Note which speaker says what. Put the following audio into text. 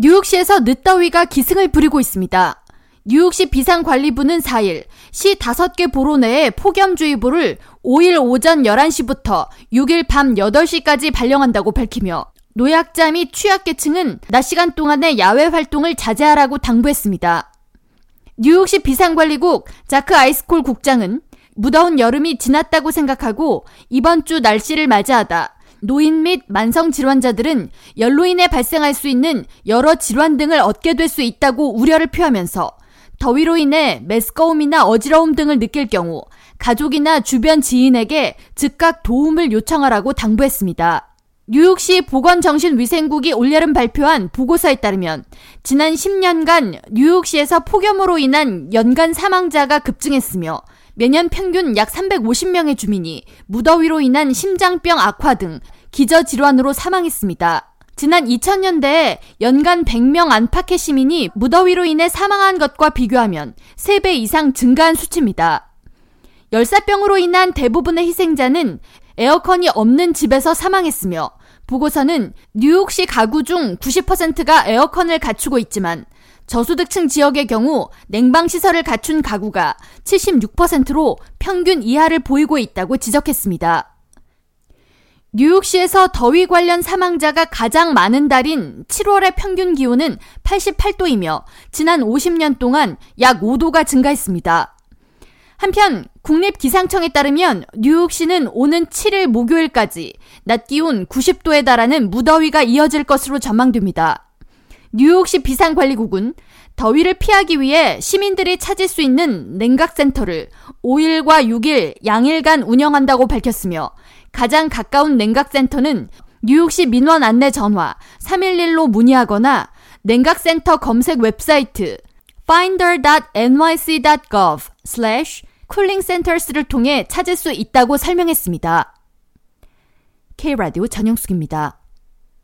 Speaker 1: 뉴욕시에서 늦더위가 기승을 부리고 있습니다. 뉴욕시 비상관리부는 4일 시 5개 보로 내에 폭염주의보를 5일 오전 11시부터 6일 밤 8시까지 발령한다고 밝히며 노약자 및 취약계층은 낮 시간 동안의 야외 활동을 자제하라고 당부했습니다. 뉴욕시 비상관리국 자크 아이스콜 국장은 무더운 여름이 지났다고 생각하고 이번 주 날씨를 맞이하다 노인 및 만성 질환자들은 열로 인해 발생할 수 있는 여러 질환 등을 얻게 될 수 있다고 우려를 표하면서 더위로 인해 메스꺼움이나 어지러움 등을 느낄 경우 가족이나 주변 지인에게 즉각 도움을 요청하라고 당부했습니다. 뉴욕시 보건정신위생국이 올여름 발표한 보고서에 따르면 지난 10년간 뉴욕시에서 폭염으로 인한 연간 사망자가 급증했으며 매년 평균 약 350명의 주민이 무더위로 인한 심장병 악화 등 기저질환으로 사망했습니다. 지난 2000년대에 연간 100명 안팎의 시민이 무더위로 인해 사망한 것과 비교하면 3배 이상 증가한 수치입니다. 열사병으로 인한 대부분의 희생자는 에어컨이 없는 집에서 사망했으며 보고서는 뉴욕시 가구 중 90%가 에어컨을 갖추고 있지만 저소득층 지역의 경우 냉방 시설을 갖춘 가구가 76%로 평균 이하를 보이고 있다고 지적했습니다. 뉴욕시에서 더위 관련 사망자가 가장 많은 달인 7월의 평균 기온은 88도이며 지난 50년 동안 약 5도가 증가했습니다. 한편 국립기상청에 따르면 뉴욕시는 오는 7일 목요일까지 낮 기온 90도에 달하는 무더위가 이어질 것으로 전망됩니다. 뉴욕시 비상관리국은 더위를 피하기 위해 시민들이 찾을 수 있는 냉각센터를 5일과 6일 양일간 운영한다고 밝혔으며 가장 가까운 냉각센터는 뉴욕시 민원 안내 전화 311로 문의하거나 냉각센터 검색 웹사이트 finder.nyc.gov slash coolingcenters를 통해 찾을 수 있다고 설명했습니다. K라디오 전영숙입니다.